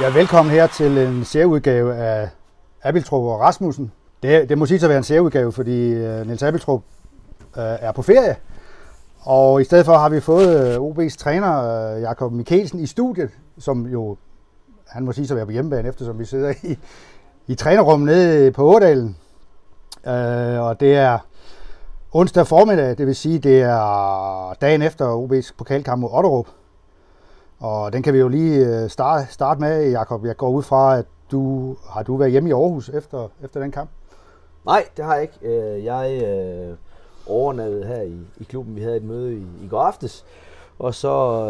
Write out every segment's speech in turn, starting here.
Ja, velkommen her til en serieudgave af Abiltrup og Rasmussen. Det, det må sige at være en serieudgave, fordi Nils Niels Abiltrup øh, er på ferie. Og i stedet for har vi fået øh, OB's træner, øh, Jakob Mikkelsen, i studiet, som jo, han må sige at være på hjemmebane, eftersom vi sidder i, i trænerrummet nede på Ådalen. Øh, og det er onsdag formiddag, det vil sige, det er dagen efter OB's pokalkamp mod Otterup. Og den kan vi jo lige øh, starte, starte med, Jakob. Jeg går ud fra, at du har du været hjemme i Aarhus efter, efter den kamp? Nej, det har jeg ikke. Øh, jeg øh, overnattede her i, i klubben. Vi havde et møde i, i går aftes, og så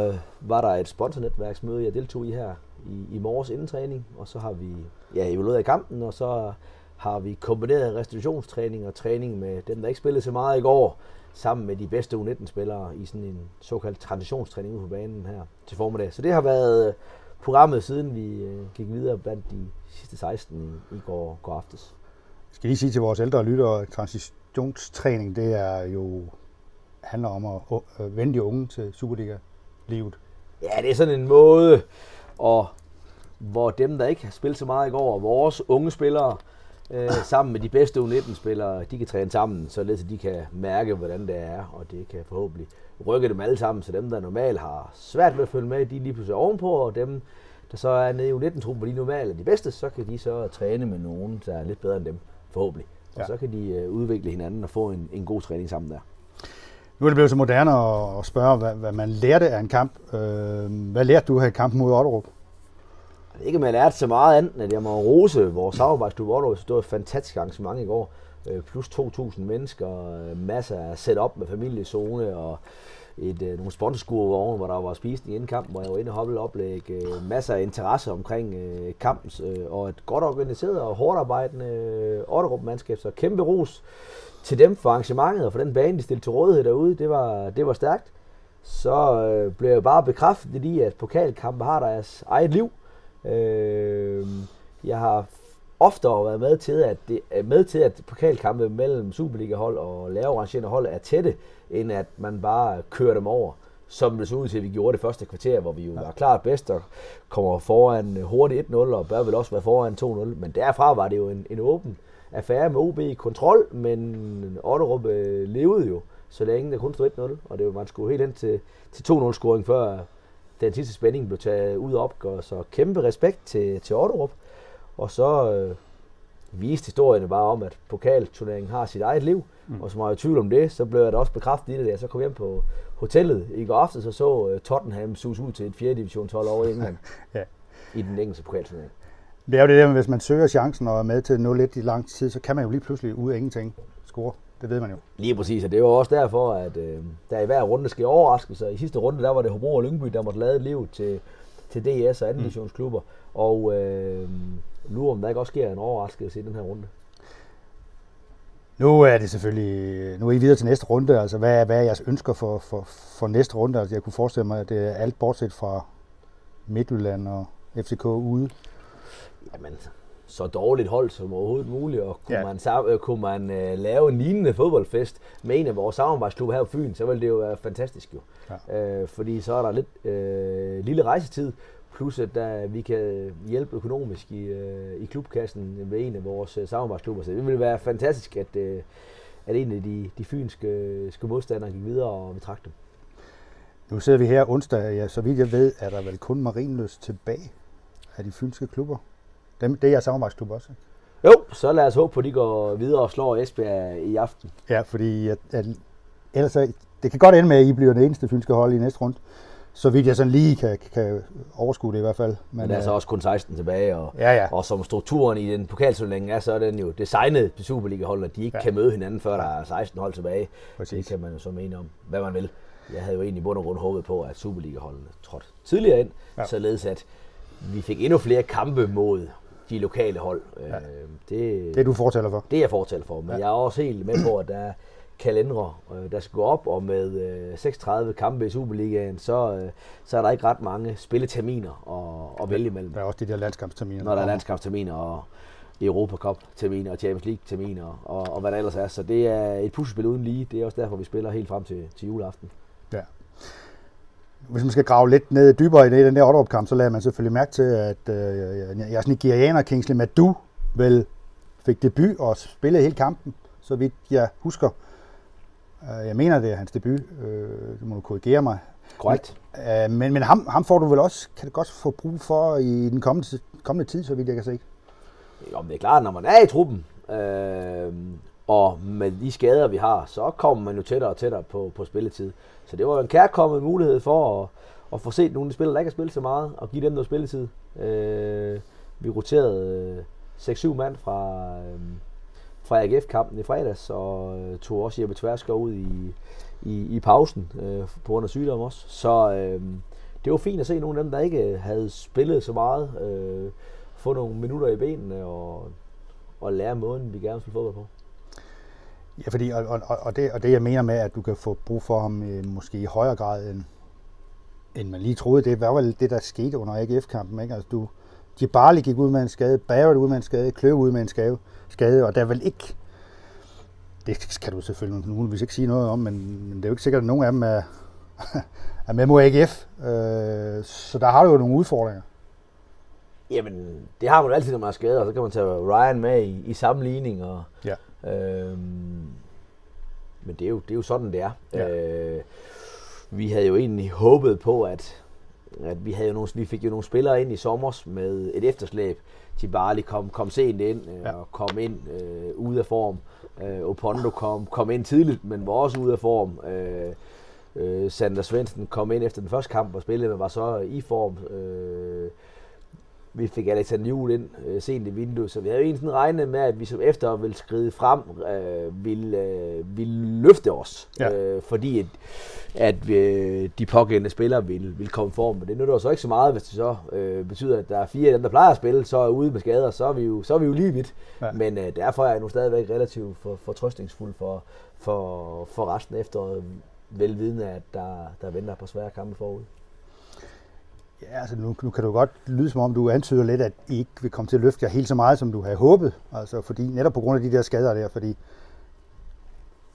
øh, var der et sponsornetværksmøde, jeg deltog i her i, i morges inden træning, og så har vi ja, evalueret kampen, og så har vi kombineret restitutionstræning og træning med dem, der ikke spillede så meget i går, sammen med de bedste U19-spillere i sådan en såkaldt transitionstræning på banen her til formiddag. Så det har været programmet, siden vi øh, gik videre blandt de sidste 16 i, i går, går aftes. Jeg skal lige sige til vores ældre lyttere, at transitionstræning, det er jo handler om at øh, vende de unge til Superliga-livet. Ja, det er sådan en måde, og hvor dem, der ikke har spillet så meget i går, vores unge spillere, øh, sammen med de bedste U19-spillere, de kan træne sammen, således at de kan mærke, hvordan det er, og det kan forhåbentlig rykke dem alle sammen, så dem, der normalt har svært ved at følge med, de er lige pludselig ovenpå, og dem, der så er nede i U19-truppen, hvor de normalt er de bedste, så kan de så træne med nogen, der er lidt bedre end dem, forhåbentlig. Og ja. så kan de øh, udvikle hinanden og få en, en god træning sammen der. Nu er det blevet så moderne at spørge, hvad, hvad man lærte af en kamp. Øh, hvad lærte du her i kampen mod Otterup? Ikke, at jeg så meget andet, at jeg må rose vores samarbejdsklub Otto. Det var et fantastisk arrangement i går. Øh, plus 2.000 mennesker, øh, masser af setup med familiezone og et, øh, nogle sponsorskurvogne, hvor der var spisning inden kampen, hvor jeg var inde og oplæg. Øh, masser af interesse omkring øh, kampen, øh, og et godt organiseret og hårdt arbejdende øh, Otterup-mandskab, så kæmpe ros til dem for arrangementet og for den bane, de stillede til rådighed derude. Det var, det var stærkt. Så øh, blev jeg bare bekræftet i, at pokalkampe har deres eget liv. Øh, jeg har ofte været med til, at det er med til, at pokalkampe mellem Superliga-hold og lavere hold er tætte, end at man bare kører dem over som det så ud til, at vi gjorde det første kvarter, hvor vi jo ja. var klart bedst og kommer foran hurtigt 1-0 og bør vel også være foran 2-0. Men derfra var det jo en, en åben affære med OB i kontrol, men Otterup øh, levede jo, så længe der kun stod 1-0, og det var, man skulle helt ind til, til 2-0-scoring, før den sidste spænding blev taget ud og opgør. Så kæmpe respekt til, til Otterup. Og så øh, viste historien bare om, at pokalturneringen har sit eget liv. Mm. Og som var i tvivl om det, så blev jeg da også bekræftet i det, da jeg så kom hjem på hotellet i går aftes og så uh, Tottenham sus ud til et 4. division 12 over i England ja. i den engelske pokalturnering. Det er jo det der, hvis man søger chancen og er med til 0-1 i lang tid, så kan man jo lige pludselig ud af ingenting score. Det ved man jo. Lige præcis, og det var også derfor, at øh, der i hver runde sker overraskelser. I sidste runde, der var det Hobro og Lyngby, der måtte lade liv til, til DS og anden mm. divisionsklubber. Og øh, nu om der ikke også sker en overraskelse i den her runde. Nu er det selvfølgelig, nu er I videre til næste runde, altså hvad er, hvad er jeres ønsker for, for, for næste runde? Altså jeg kunne forestille mig, at det er alt bortset fra Midtjylland og FCK ude. Jamen, så dårligt hold som overhovedet muligt, og kunne ja. man, øh, kunne man uh, lave en lignende fodboldfest med en af vores samarbejdsklubber her på Fyn, så ville det jo være fantastisk jo. Ja. Uh, fordi så er der lidt uh, lille rejsetid, plus at der, vi kan hjælpe økonomisk i, uh, i klubkassen ved en af vores uh, samarbejdsklubber. Så det ville være fantastisk, at, uh, at en af de, de fynske uh, modstandere gik videre, og vi trak dem. Nu sidder vi her onsdag, ja, så vidt jeg ved, er der vel kun Marienløs tilbage af de fynske klubber. Dem, det er jeres samarbejdsklub også, ikke? Jo, så lad os håbe på, at de går videre og slår Esbjerg i aften. Ja, fordi at, at, ellers så, det kan godt ende med, at I bliver det eneste fynske hold i næste runde. Så vidt jeg sådan lige kan, kan overskue det i hvert fald. Men, Men der er så også kun 16 tilbage, og, ja, ja. og som strukturen i den pokalturnering er, så er den jo designet til Superliga-hold, at de ikke ja. kan møde hinanden, før der er 16 hold tilbage. Præcis. Det kan man jo så mene om, hvad man vil. Jeg havde jo egentlig bund og grund håbet på, at Superliga-holdene trådte tidligere ind, ja. således at vi fik endnu flere kampe mod de lokale hold. Ja. Øh, det, det er du fortæller for? Det er jeg fortæller for, men ja. jeg er også helt med på, at der er kalendere, øh, der skal gå op, og med øh, 36 kampe i Superligaen, så, øh, så er der ikke ret mange spilleterminer at, at vælge imellem. Der er også de der landskampsterminer. Når der er landskampsterminer og Europa Cup terminer og Champions League terminer og, og hvad der ellers er. Så det er et puslespil uden lige. Det er også derfor, vi spiller helt frem til, til juleaften. Ja. Hvis man skal grave lidt ned dybere i det, den der Otterup-kamp, så lader man selvfølgelig mærke til, at øh, jeres nigerianer Kingsley Madu vel fik debut og spillede hele kampen, så vidt jeg husker. Øh, jeg mener, det er hans debut. Øh, du må korrigere mig. Korrekt. Øh, men men ham, ham får du vel også, kan det godt få brug for i den kommende, kommende tid, så vidt jeg kan se. Jo, men det er klart, når man er i truppen, øh, og med de skader, vi har, så kommer man jo tættere og tættere på, på spilletid. Så det var jo en kærkommet mulighed for at, at få set nogle af de spillere, der ikke har spillet så meget, og give dem noget spilletid. Øh, vi roterede øh, 6-7 mand fra, øh, fra AGF-kampen i fredags, og øh, tog også Jeppe Tverskov ud i, i, i pausen øh, på grund af sygdom også. Så øh, det var fint at se nogle af dem, der ikke øh, havde spillet så meget, øh, få nogle minutter i benene og, og lære måden, vi gerne vil fodbold på. Ja, fordi, og, og, og, det, og det jeg mener med, at du kan få brug for ham øh, måske i højere grad, end, end man lige troede, det var vel det, der skete under AGF-kampen. Ikke? Altså, du, Djibali gik ud med en skade, Barrett ud med en skade, Kløv ud med en skade, skade og der er vel ikke, det kan du selvfølgelig muligvis ikke sige noget om, men, men det er jo ikke sikkert, at nogen af dem er, er med mod AGF. Øh, så der har du jo nogle udfordringer. Jamen, det har man jo altid, når man er skadet, og så kan man tage Ryan med i, i sammenligning. Og, ja. øhm, men det er, jo, det er jo sådan, det er. Ja. Øh, vi havde jo egentlig håbet på, at, at vi, havde jo nogle, vi fik jo nogle spillere ind i sommer med et efterslæb. Tibali kom, kom sent ind øh, Ja. og kom ind øh, ude af form. Øh, Opondo kom, kom ind tidligt, men var også ude af form. Øh, øh, Sander Svendsen kom ind efter den første kamp og spillede, men var så i form. Øh, vi fik Alexander Juhl ind øh, sent i vinduet, så vi havde jo egentlig regnet med, at vi som efter ville skride frem, øh, ville, øh, ville løfte os. Ja. Øh, fordi at, at øh, de pågældende spillere ville, ville komme form. Men det nytter jo så ikke så meget, hvis det så øh, betyder, at der er fire af dem, der plejer at spille, så er ude med skader, så er vi jo, så er vi jo lige vidt. Ja. Men øh, derfor er jeg nu stadigvæk relativt for, fortrøstningsfuld for, for, for resten af efteråret, velvidende, at der, der venter på svære kampe forud. Ja, altså nu, nu kan du godt lyde som om, du antyder lidt, at I ikke vil komme til at løfte jer helt så meget, som du havde håbet. Altså fordi, netop på grund af de der skader der, fordi,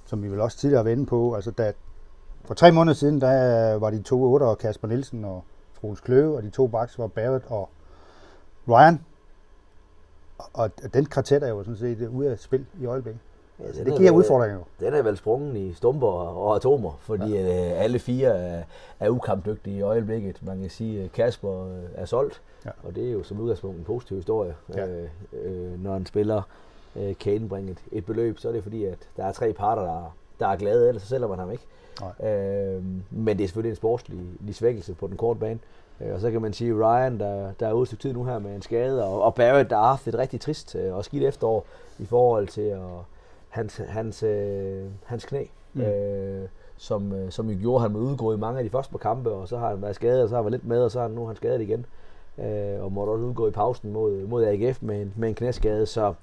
som vi vel også tidligere har været inde på, altså da, for tre måneder siden, der var de to otter, Kasper Nielsen og Troels Kløve, og de to backs var Barrett og Ryan. Og, og den kvartet er jo sådan set ude af spil i øjeblikket. Altså, det er giver vel- udfordringer jo. Den er vel sprunget i stumper og atomer, fordi ja. øh, alle fire er, er ukampdygtige i øjeblikket. Man kan sige, at Kasper øh, er solgt, Ja. og det er jo som udgangspunkt en positiv historie. Ja. Øh, øh, når en spiller øh, kan indbringe et, et beløb, så er det fordi, at der er tre parter, der, der er glade, ellers så sælger man ham ikke. Øh, men det er selvfølgelig en sportslig svækkelse på den korte bane. Og så kan man sige, Ryan, der, der er ude tid nu her med en skade, og, og Barrett, der har haft et rigtig trist og skidt efterår i forhold til at, hans, hans, øh, hans knæ, Mm. øh, som, øh, som jo gjorde, at han måtte udgå i mange af de første par kampe, og så har han været skadet, og så har han været lidt med, og så er han, nu han skadet igen. Øh, og måtte også udgå i pausen mod, mod AGF med en, med en knæskade, så,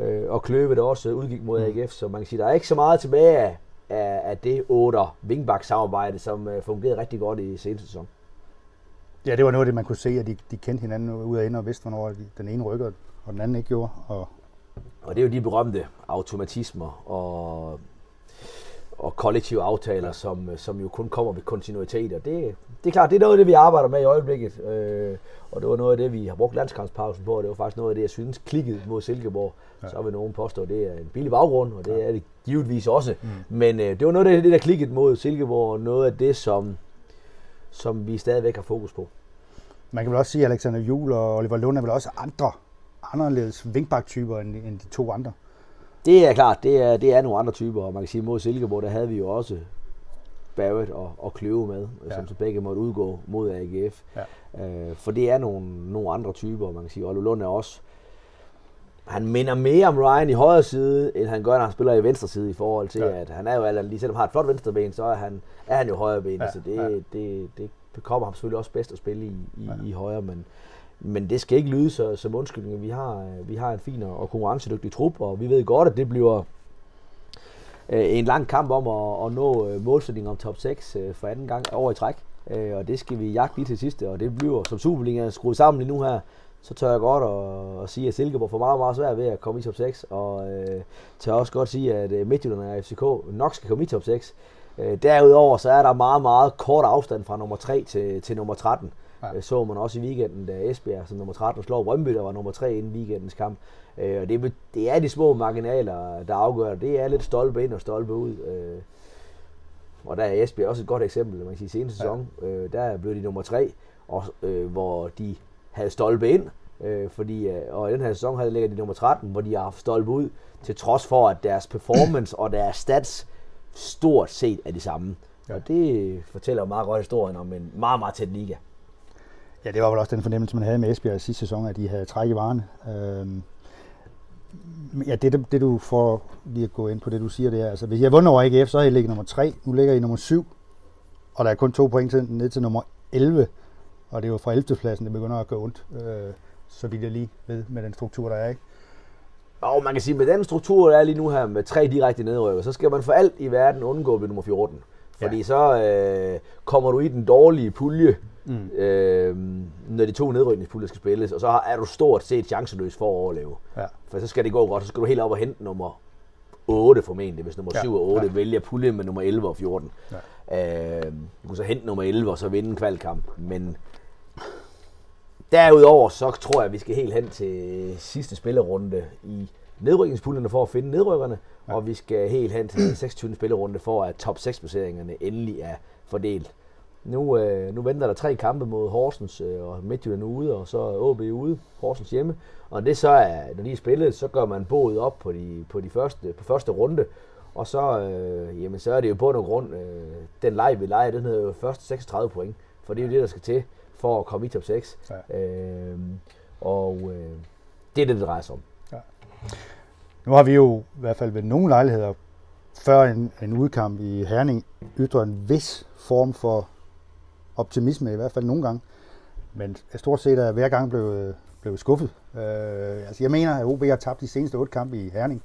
øh, og Kløve der også udgik mod Mm. AGF, så man kan sige, der er ikke så meget tilbage af, af, af det 8 wingback samarbejde, som øh, fungerede rigtig godt i seneste sæson. Ja, det var noget af det, man kunne se, at de, de kendte hinanden ud af ind og vidste, hvornår de, den ene rykker, og den anden ikke gjorde. Og, Og det er jo de berømte automatismer og, og kollektive aftaler, som, som jo kun kommer ved kontinuitet. Og det, det er klart, det er noget af det, vi arbejder med i øjeblikket. Øh, og det var noget af det, vi har brugt landskampspausen på, og det var faktisk noget af det, jeg synes klikkede mod Silkeborg. Ja. Ja. Så vil nogen påstå, at det er en billig baggrund, og det er det givetvis også. Mm. Men øh, det var noget af det, der klikkede mod Silkeborg, og noget af det, som, som vi stadigvæk har fokus på. Man kan vel også sige, at Alexander Juhl og Oliver Lund er vel også andre, anderledes vinkbak-typer end, end de to andre. Det er klart, det er, det er nogle andre typer, og man kan sige, mod Silkeborg, der havde vi jo også Barrett og, og Kløve med, Ja. som så begge måtte udgå mod AGF. Ja. Øh, for det er nogle, nogle andre typer, man kan sige. Oliver Lund er også, han minder mere om Ryan i højre side, end han gør, når han spiller i venstre side, i forhold til, Ja. at han er jo andet lige, selvom han har et flot venstre ben, så er han, er han jo højre ben, Ja, så det, ja. ja. det, det bekommer ham selvfølgelig også bedst at spille i, i, ja. i højre, men, men det skal ikke lyde så, som undskyldning. Vi har, vi har en fin og konkurrencedygtig trup, og vi ved godt, at det bliver øh, en lang kamp om at, at nå øh, målsætningen om top 6 øh, for anden gang over i træk. Og det skal vi jagte lige til sidste, og det bliver, som Superligaen er skruet sammen lige nu her, så tør jeg godt at, at sige, at Silkeborg får meget, meget svært ved at komme i top 6, og øh, tør også godt sige, at Midtjylland og FCK nok skal komme i top 6. Øh, derudover så er der meget, meget kort afstand fra nummer 3 til, til nummer 13. Ja. Ja. Så man også i weekenden, da Esbjerg som nummer 13 slår Brøndby, der var nummer 3 inden weekendens kamp. Øh, og det, det er de små marginaler, der afgør det. Det er lidt stolpe ind og stolpe ud. Øh, og der er Esbjerg også et godt eksempel, man kan sige, seneste sæson. Ja. Øh, der blev de nummer 3, og, øh, hvor de havde stolpe ind, øh, fordi, øh, og i den her sæson havde ligger de nummer 13, hvor de har haft stolpe ud, til trods for, at deres performance og deres stats stort set er de samme. Ja. Og det fortæller meget godt historien om en meget, meget tæt liga. Ja, det var vel også den fornemmelse, man havde med Esbjerg sidste sæson, at de havde træk i varerne. Øhm, ja, det, det du får lige at gå ind på det, du siger, det er, altså hvis jeg vundet over AGF, så har I ligget nummer 3, nu ligger I nummer 7, og der er kun to point til, ned til nummer 11, og det er jo fra 11. pladsen, det begynder at gå ondt, øh, så vidt jeg lige ved med den struktur, der er, ikke? Og man kan sige, med den struktur, der er lige nu her med tre direkte nedrykker, så skal man for alt i verden undgå at blive nummer 14. Fordi Ja. så øh, kommer du i den dårlige pulje, Mm. øh, når de to nedrykningspuljer skal spilles, og så er du stort set chanceløs for at overleve. Ja. For så skal det gå godt, så skal du helt op og hente nummer 8 formentlig, hvis nummer Ja, 7 og 8 ja. vælger puljen med nummer 11 og 14. Ja. Øh, du kan så hente nummer 11 og så vinde en kvalkamp, men derudover så tror jeg, at vi skal helt hen til sidste spillerunde i nedrykningspuljerne for at finde nedrykkerne, ja. og vi skal helt hen til den 26. spillerunde for at top 6 placeringerne endelig er fordelt. Nu, øh, nu venter der tre kampe mod Horsens øh, og Midtjylland ude, og så OB ude, Horsens hjemme. Og det så er, når de er spillet, så gør man boet op på, de, på, de første, på første runde. Og så, øh, jamen, så er det jo på noget grund, øh, den leg vi leger, den hedder jo først 36 point. For det er jo det, der skal til for at komme i top 6. Ja. Øh, og øh, det er det, det drejer sig om. Nu har vi jo i hvert fald ved nogle lejligheder før en, en udkamp i Herning ytret en vis form for optimisme, i hvert fald nogle gange. Men stort set er hver gang blevet, blevet skuffet. Øh, altså jeg mener, at OB har tabt de seneste otte kampe i Herning.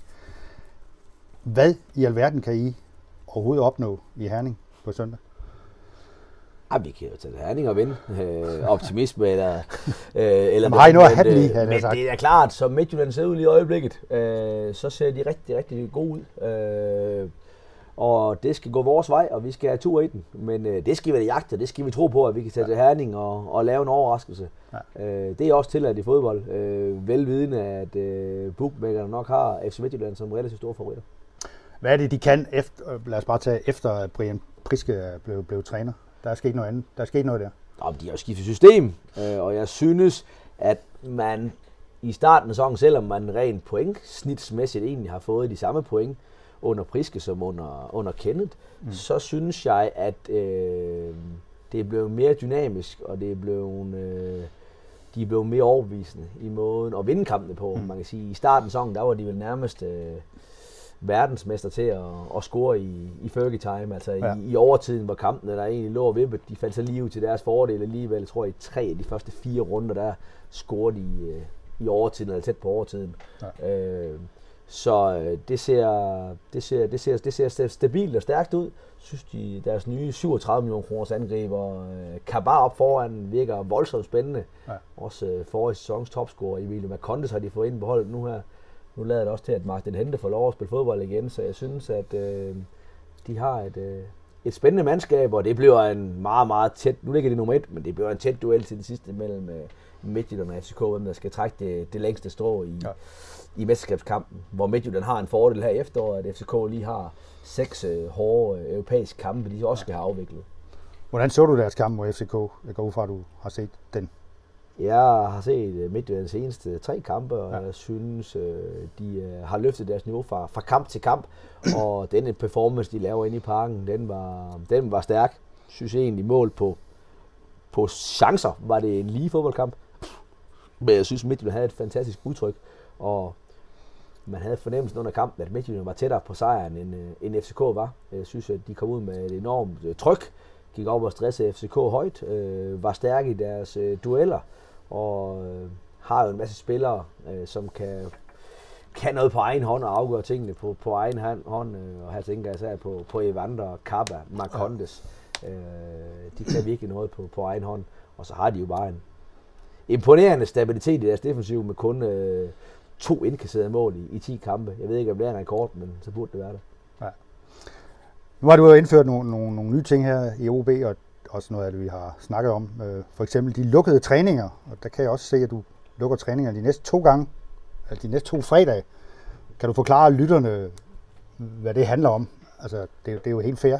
Hvad i alverden kan I overhovedet opnå i Herning på søndag? Ah, vi kan jo tage Herning og vinde. Øh, optimisme eller... Øh, eller Jamen, har I noget at have i, øh, Men sagt. det er klart, som Midtjylland ser ud lige i øjeblikket, øh, så ser de rigtig, rigtig gode ud. Øh, og det skal gå vores vej, og vi skal have tur i den. Men øh, det skal vi da jagte, det skal vi tro på, at vi kan tage til Herning og, og lave en overraskelse. Ja. Øh, det er også tilladt i fodbold. Øh, velvidende, at øh, bookmakerne nok har FC Midtjylland som relativt store favoritter. Hvad er det, de kan efter, lad os bare tage efter, Brian Priske blevet, blevet træner? Der er sket noget andet. Der er sket noget der. Nå, de har jo skiftet system, øh, og jeg synes, at man i starten af sæsonen, selvom man rent pointsnitsmæssigt egentlig har fået de samme point under Priske som under, under Kenneth, mm. så synes jeg, at øh, det er blevet mere dynamisk, og det er blevet, øh, de er blevet mere overbevisende i måden at vinde kampene på. Mm. Man kan sige, i starten af sæsonen, der var de vel nærmest øh, verdensmester til at, at score i, i Fergie time, altså Ja. i, i overtiden, hvor kampene der egentlig lå og vippet, de faldt så lige ud til deres fordel alligevel. Jeg tror, i tre af de første fire runder, der scorede de øh, i overtiden, eller tæt på overtiden. Ja. Øh, så øh, det ser, det, ser, det, ser, det ser stabilt og stærkt ud. Synes de, deres nye 37 millioner kroners angriber, øh, Kabar op foran, virker voldsomt spændende. Ja. Også forrige sæsons topscorer, Emilio Macondes har de fået ind på holdet nu her. Nu lader det også til, at Martin Hente får lov at spille fodbold igen, så jeg synes, at øh, de har et, øh, et spændende mandskab, og det bliver en meget, meget tæt, nu ligger de nummer et, men det bliver en tæt duel til det sidste mellem øh, Midtjylland og FCK, hvem der skal trække det, det længste strå i, ja. i mesterskabskampen, hvor Midtjylland har en fordel her i efteråret, at FCK lige har seks øh, hårde øh, europæiske kampe, de også skal have afviklet. Hvordan så du deres kamp mod FCK? Jeg går ud fra, at du har set den. Jeg har set øh, Midtjyllands seneste tre kampe, og Ja. jeg synes, øh, de øh, har løftet deres niveau fra, fra kamp til kamp. og den performance, de laver inde i parken, den var, den var stærk. Jeg synes egentlig mål på, på chancer var det en lige fodboldkamp. Men jeg synes, Midtjylland havde et fantastisk udtryk, og man havde fornemmelsen under kampen, at Midtjylland var tættere på sejren, end, end FCK var. Jeg synes, at de kom ud med et enormt tryk, gik op og stressede FCK højt, øh, var stærke i deres øh, dueller, og øh, har jo en masse spillere, øh, som kan, kan noget på egen hånd og afgøre tingene på, på egen hånd. Øh, og her tænker jeg især på, på Evander, Kappa, Marcondes. Øh, de kan virkelig noget på, på egen hånd. Og så har de jo bare en imponerende stabilitet i deres defensiv med kun øh, to indkasserede mål i, i 10 kampe. Jeg ved ikke, om det er en rekord, men så burde det være det. Nu har du jo indført nogle, nogle, nogle nye ting her i OB, og også noget af det, vi har snakket om. Øh, for eksempel de lukkede træninger, og der kan jeg også se, at du lukker træninger de næste to gange, altså de næste to fredage. Kan du forklare lytterne, hvad det handler om? Altså, det, det er jo helt fair.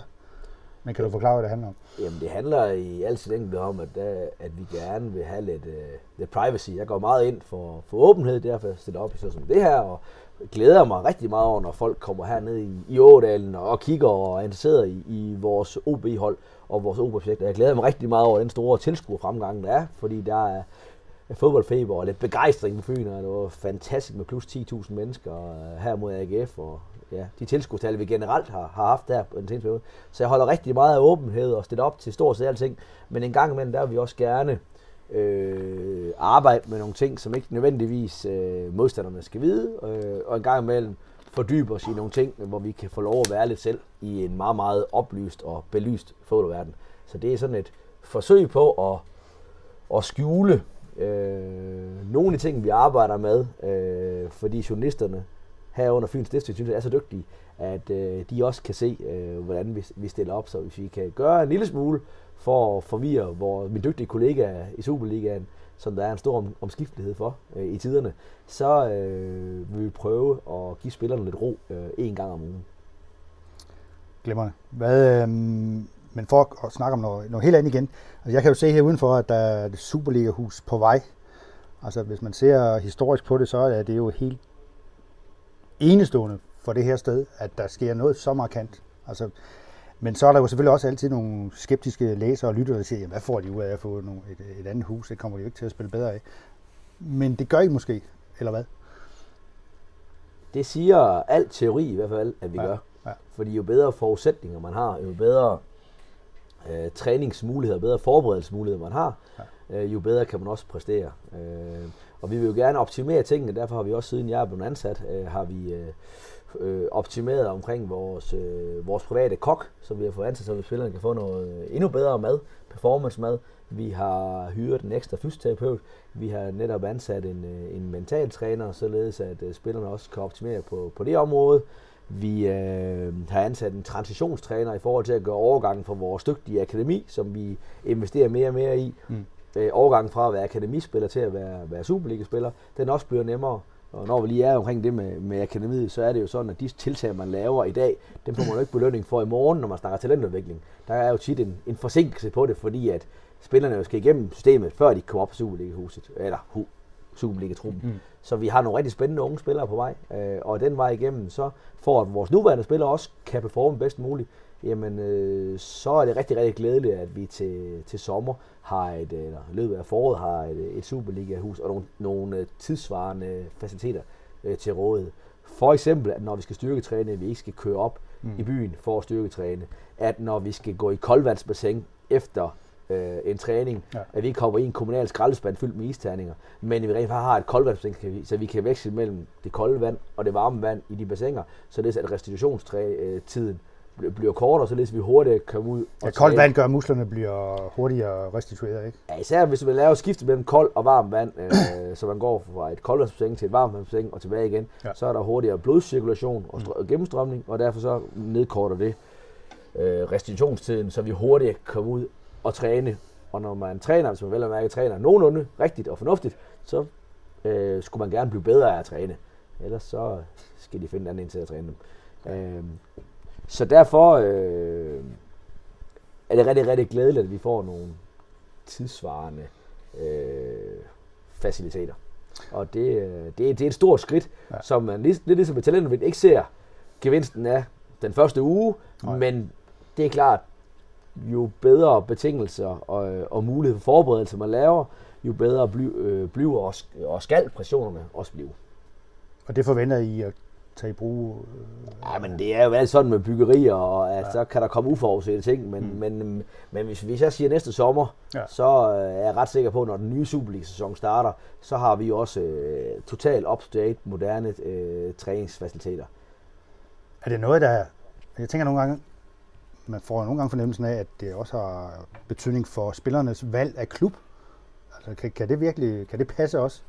Men kan du forklare, hvad det handler om? Jamen, det handler i al sin enkelhed om, at, der, at vi gerne vil have lidt, uh, lidt privacy. Jeg går meget ind for, for åbenhed, derfor jeg stiller op i sådan som det her, og glæder mig rigtig meget over, når folk kommer herned i, i Ådalen og kigger og er interesseret i, i vores OB-hold og vores OB-projekt. Jeg glæder mig rigtig meget over den store tilskuerfremgang, der er, fordi der er fodboldfeber og lidt begejstring på Fyn, og det var fantastisk med plus 10.000 mennesker øh, her mod AGF, og ja, de tilskudstal, vi generelt har, har haft der på den seneste periode. Så jeg holder rigtig meget af åbenhed og stiller op til stort set alting, men en gang imellem, der vil vi også gerne øh, arbejde med nogle ting, som ikke nødvendigvis øh, modstanderne skal vide, øh, og en gang imellem fordybe os i nogle ting, hvor vi kan få lov at være lidt selv i en meget, meget oplyst og belyst fodboldverden. Så det er sådan et forsøg på at, at skjule øh, nogle af de ting, vi arbejder med, øh, fordi journalisterne herunder Fyns District synes jeg er så dygtige, at øh, de også kan se, øh, hvordan vi, vi stiller op. Så hvis vi kan gøre en lille smule for at forvirre vores, min dygtige kollega i Superligaen, som der er en stor om, omskiftelighed for øh, i tiderne, så øh, vil vi prøve at give spillerne lidt ro øh, en gang om ugen. Glemmer Hvad, øh, men for at snakke om noget, noget helt andet igen. Altså jeg kan jo se her udenfor, at der er et Superliga-hus på vej. Altså hvis man ser historisk på det, så er det jo helt enestående for det her sted, at der sker noget så markant. Altså, men så er der jo selvfølgelig også altid nogle skeptiske læsere og lyttere, der siger, hvad får de ud af at få et, et andet hus? Det kommer de jo ikke til at spille bedre af. Men det gør I måske, eller hvad? Det siger al teori i hvert fald, at vi ja, gør. Ja. Fordi jo bedre forudsætninger man har, jo bedre øh, træningsmuligheder, bedre forberedelsesmuligheder man har, ja. øh, jo bedre kan man også præstere. Øh, og vi vil jo gerne optimere tingene, derfor har vi også siden jeg er blevet ansat, øh, har vi øh, øh, optimeret omkring vores, øh, vores private kok, så vi har fået ansat, så vi spillerne kan få noget øh, endnu bedre mad, performance mad. Vi har hyret en ekstra fysioterapeut. Vi har netop ansat en, øh, en mental træner, således at øh, spillerne også kan optimere på, på det område. Vi øh, har ansat en transitionstræner i forhold til at gøre overgangen fra vores dygtige akademi, som vi investerer mere og mere i, mm øh, overgangen fra at være akademispiller til at være, være Superliga-spiller, den også bliver nemmere. Og når vi lige er omkring det med, med akademiet, så er det jo sådan, at de tiltag, man laver i dag, dem får man jo ikke belønning for i morgen, når man snakker talentudvikling. Der er jo tit en, en forsinkelse på det, fordi at spillerne jo skal igennem systemet, før de kommer op på Superliga-huset, eller hu, Superliga-truppen. Mm. Så vi har nogle rigtig spændende unge spillere på vej, øh, og den vej igennem, så for at vores nuværende spillere også kan performe bedst muligt, jamen øh, så er det rigtig, rigtig glædeligt, at vi til, til sommer har et, eller løbet af foråret har et, et Superliga-hus og nogle, nogle øh, tidsvarende faciliteter øh, til rådighed. For eksempel, at når vi skal styrketræne, at vi ikke skal køre op mm. i byen for at styrketræne. At når vi skal gå i koldvandsbassin efter øh, en træning, ja. at vi ikke kommer i en kommunal skraldespand fyldt med isterninger, men vi rent faktisk har et koldvandsbassin, så vi kan veksle mellem det kolde vand og det varme vand i de bassiner, så det er at restitutionstiden bliver kortere, så vi hurtigt kan ud. Og ja, koldt vand gør, at musklerne bliver hurtigere restitueret, ikke? Ja, især hvis man laver skifte mellem kold og varmt vand, øh, så man går fra et koldvandsbassin til et varmtvandsbassin og tilbage igen, ja. så er der hurtigere blodcirkulation og mm. gennemstrømning, og derfor så nedkorter det øh, restitutionstiden, så vi hurtigt kan komme ud og træne. Og når man træner, hvis man vel og mærke træner nogenlunde rigtigt og fornuftigt, så øh, skulle man gerne blive bedre af at træne. Ellers så skal de finde en anden til at træne dem. Øh, så derfor øh, er det rigtig, rigtig glædeligt, at vi får nogle tidsvarende øh, faciliteter. Og det, øh, det, det er et stort skridt, ja. som man lidt, lidt ligesom med talentet ikke ser gevinsten af den første uge, Nej. men det er klart, jo bedre betingelser og, og mulighed for forberedelse man laver, jo bedre bly, øh, bliver og, og skal pressionerne også blive. Og det forventer I at tage i brug? Øh, ja, men det er jo altid sådan med byggerier, og at ja. så kan der komme uforudsete ting, men, mm. men, men hvis, hvis jeg siger næste sommer, ja. så øh, er jeg ret sikker på, at når den nye Superliga-sæson starter, så har vi også øh, totalt up-to-date, moderne øh, træningsfaciliteter. Er det noget, der... Jeg tænker nogle gange, man får nogle gange fornemmelsen af, at det også har betydning for spillernes valg af klub. Altså, kan, kan det virkelig kan det passe også?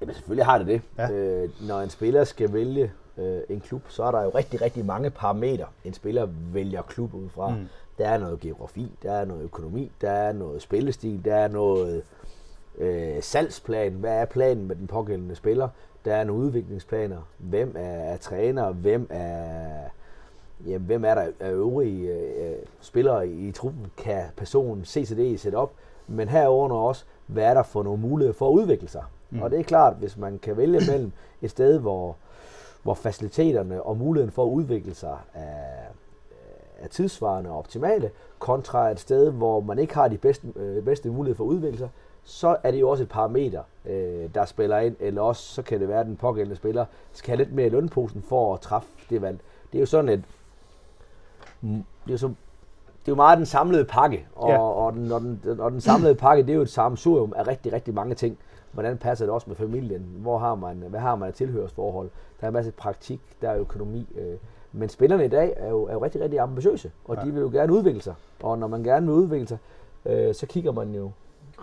Jamen selvfølgelig har det det. Ja. Øh, når en spiller skal vælge øh, en klub, så er der jo rigtig, rigtig mange parametre, en spiller vælger klub ud fra. Mm. Der er noget geografi, der er noget økonomi, der er noget spillestil, der er noget øh, salgsplan. Hvad er planen med den pågældende spiller? Der er nogle udviklingsplaner. Hvem er, er træner? Hvem er, jamen, hvem er der af øvrige øh, spillere i, truppen? Kan personen se til det i setup? Men herunder også, hvad er der for nogle muligheder for at udvikle sig? Mm. Og det er klart, hvis man kan vælge mellem et sted, hvor, hvor faciliteterne og muligheden for at udvikle sig er, øh, er tidsvarende og optimale, kontra et sted, hvor man ikke har de bedste, øh, bedste muligheder for at udvikle sig, så er det jo også et parameter, øh, der spiller ind, eller også så kan det være, at den pågældende spiller skal have lidt mere i lønposen for at træffe det valg. Det er jo sådan et, det er jo, så, det er jo meget den samlede pakke, og, ja. og, den, og, den, og den samlede pakke, det er jo et sammensurium af rigtig, rigtig mange ting. Hvordan passer det også med familien? Hvor har man, hvad har man af tilhørsforhold? Der er en masse praktik, der er økonomi. Øh, men spillerne i dag er jo, er jo rigtig, rigtig ambitiøse, og ja. de vil jo gerne udvikle sig. Og når man gerne vil udvikle sig, øh, så kigger man jo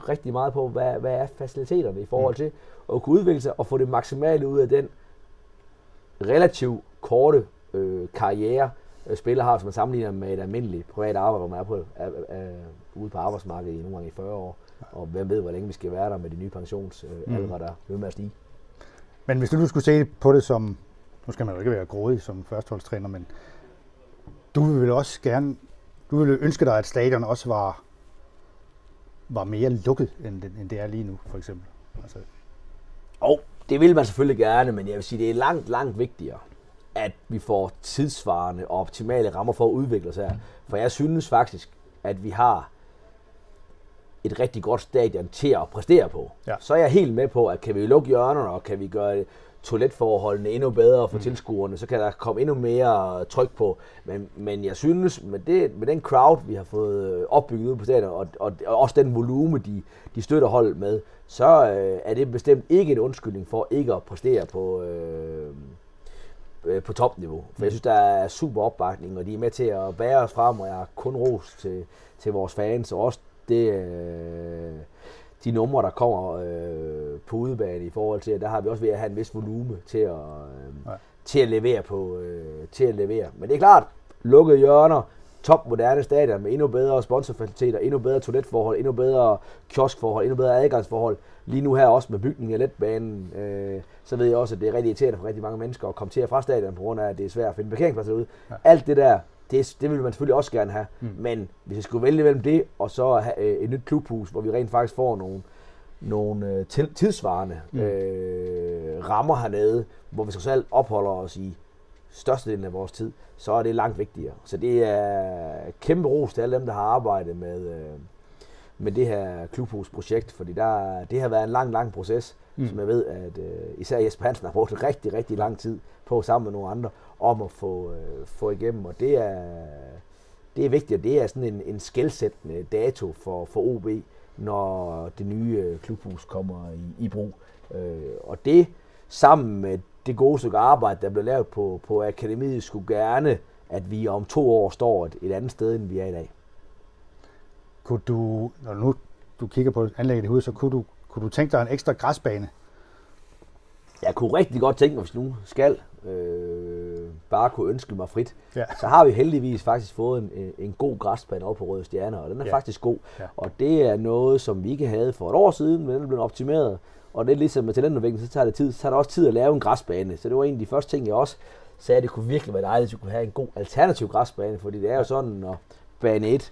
rigtig meget på, hvad, hvad er faciliteterne i forhold mm. til at kunne udvikle sig og få det maksimale ud af den relativt korte øh, karriere, spiller har, som man sammenligner med et almindeligt privat arbejde, hvor man er, på, er, er, er ude på arbejdsmarkedet i nogle gange i 40 år. Og hvem ved, hvor længe vi skal være der med de nye pensionsalder, øh, mm. der vil med at stige. Men hvis du nu skulle se på det som, nu skal man jo ikke være grådig som førsteholdstræner, men du vil også gerne, du ville ønske dig, at stadion også var var mere lukket, end, end det er lige nu, for eksempel? Altså. Og det vil man selvfølgelig gerne, men jeg vil sige, det er langt, langt vigtigere, at vi får tidsvarende og optimale rammer for at udvikle os her. For jeg synes faktisk, at vi har et rigtig godt stadion til at præstere på. Ja. Så er jeg helt med på, at kan vi lukke hjørnerne, og kan vi gøre toiletforholdene endnu bedre for mm. tilskuerne, så kan der komme endnu mere tryk på. Men, men jeg synes, med, det, med den crowd, vi har fået opbygget ud på stadion, og, og, og også den volume, de, de støtter holdet med, så øh, er det bestemt ikke en undskyldning for ikke at præstere på, øh, øh, på topniveau. For jeg synes, der er super opbakning, og de er med til at bære os frem, og jeg har kun ros til, til vores fans, og også det... Øh, de numre, der kommer øh, på udebane i forhold til, der har vi også ved at have en vis volume til at, øh, ja. til at levere på, øh, til at levere. Men det er klart, lukkede hjørner, top moderne stadion med endnu bedre sponsorfaciliteter, endnu bedre toiletforhold, endnu bedre kioskforhold, endnu bedre adgangsforhold. Lige nu her også med bygningen af letbanen, øh, så ved jeg også, at det er rigtig irriterende for rigtig mange mennesker at komme til og fra stadion, på grund af, at det er svært at finde parkeringspladser ud. Ja. Alt det der, det, det vil man selvfølgelig også gerne have. Mm. Men hvis jeg skulle vælge mellem det, og så have øh, et nyt klubhus, hvor vi rent faktisk får nogle, nogle øh, tidsvarende mm. øh, rammer hernede, hvor vi så selv opholder os i størstedelen af vores tid, så er det langt vigtigere. Så det er kæmpe ros til alle dem, der har arbejdet med, øh, med det her klubhusprojekt, fordi der, det har været en lang, lang proces, mm. som jeg ved, at øh, især Jesper Hansen har brugt rigtig, rigtig lang tid på sammen med nogle andre om at få, øh, få igennem, og det er, det er vigtigt, og det er sådan en, en skældsættende dato for, for OB, når det nye øh, klubhus kommer i, i brug. Øh, og det sammen med det gode stykke arbejde, der blev lavet på, på akademiet, skulle gerne, at vi om to år står et, et andet sted, end vi er i dag. Kunne du, når nu du kigger på anlægget i hovedet, så kunne du, kunne du tænke dig en ekstra græsbane? Jeg kunne rigtig godt tænke mig, hvis nu skal øh, bare kunne ønske mig frit, ja. så har vi heldigvis faktisk fået en, en god græsbane over på Røde Stjerner, og den er ja. faktisk god. Ja. Og det er noget, som vi ikke havde for et år siden, men den er blevet optimeret. Og det er ligesom med talentudvikling, så tager det tid. Så tager det også tid at lave en græsbane. Så det var en af de første ting, jeg også sagde, at det kunne virkelig være dejligt, at vi kunne have en god alternativ græsbane, fordi det er jo sådan, når bane 1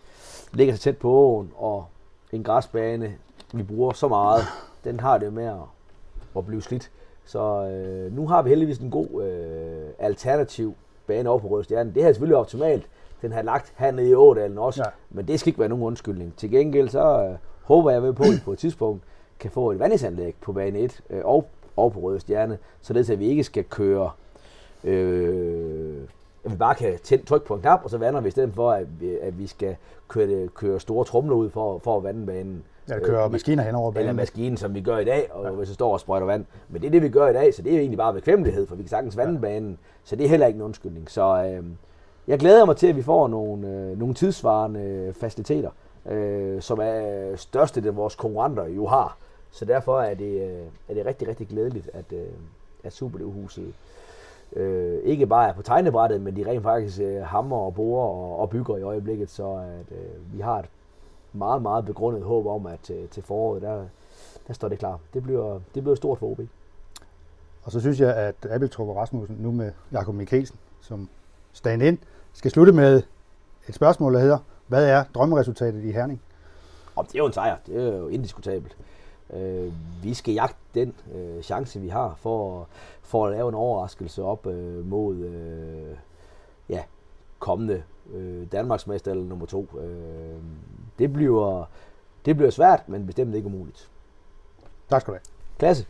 ligger så tæt på åen, og en græsbane, vi bruger så meget, den har det med at, at blive slidt. Så øh, nu har vi heldigvis en god øh, alternativ bane over på Røde Stjerne. Det her er selvfølgelig optimalt. Den har lagt hernede i Ådalen også, ja. men det skal ikke være nogen undskyldning. Til gengæld så øh, håber jeg ved på, at på et tidspunkt kan få et vandingsanlæg på bane 1 øh, og, og på Røde Stjerne, således at vi ikke skal køre øh, at vi bare kan tænde, trykke på en knap, og så vander vi i stedet for, at vi, at vi skal køre, køre store trumler ud for, for at vande banen. Ja, kører øh, maskiner hen over banen. Eller maskinen, som vi gør i dag, og ja. hvis vi står og sprøjter vand. Men det er det, vi gør i dag, så det er jo egentlig bare bekvemmelighed, for vi kan sagtens vande ja. banen. Så det er heller ikke en undskyldning. Så øh, jeg glæder mig til, at vi får nogle, øh, nogle tidsvarende faciliteter, øh, som er største, det vores konkurrenter jo har. Så derfor er det, øh, er det rigtig, rigtig glædeligt, at, øh, at Superliv-huset øh, ikke bare er på tegnebrættet, men de rent faktisk øh, hammer og borer og, og bygger i øjeblikket, så at, øh, vi har et meget, meget begrundet håb om, at til, til foråret, der, der står det klar. Det bliver, det bliver stort for OB. Og så synes jeg, at Abeltrup og Rasmussen nu med Jakob Mikkelsen som stand ind, skal slutte med et spørgsmål, der hedder, hvad er drømmeresultatet i Herning? Og det er jo en sejr, det er jo indiskutabelt. Øh, vi skal jagte den øh, chance, vi har for, for at lave en overraskelse op øh, mod øh, ja, kommende øh, Danmarksmester eller nummer to. Øh, det, bliver, det bliver svært, men bestemt ikke umuligt. Tak skal du have. Klasse.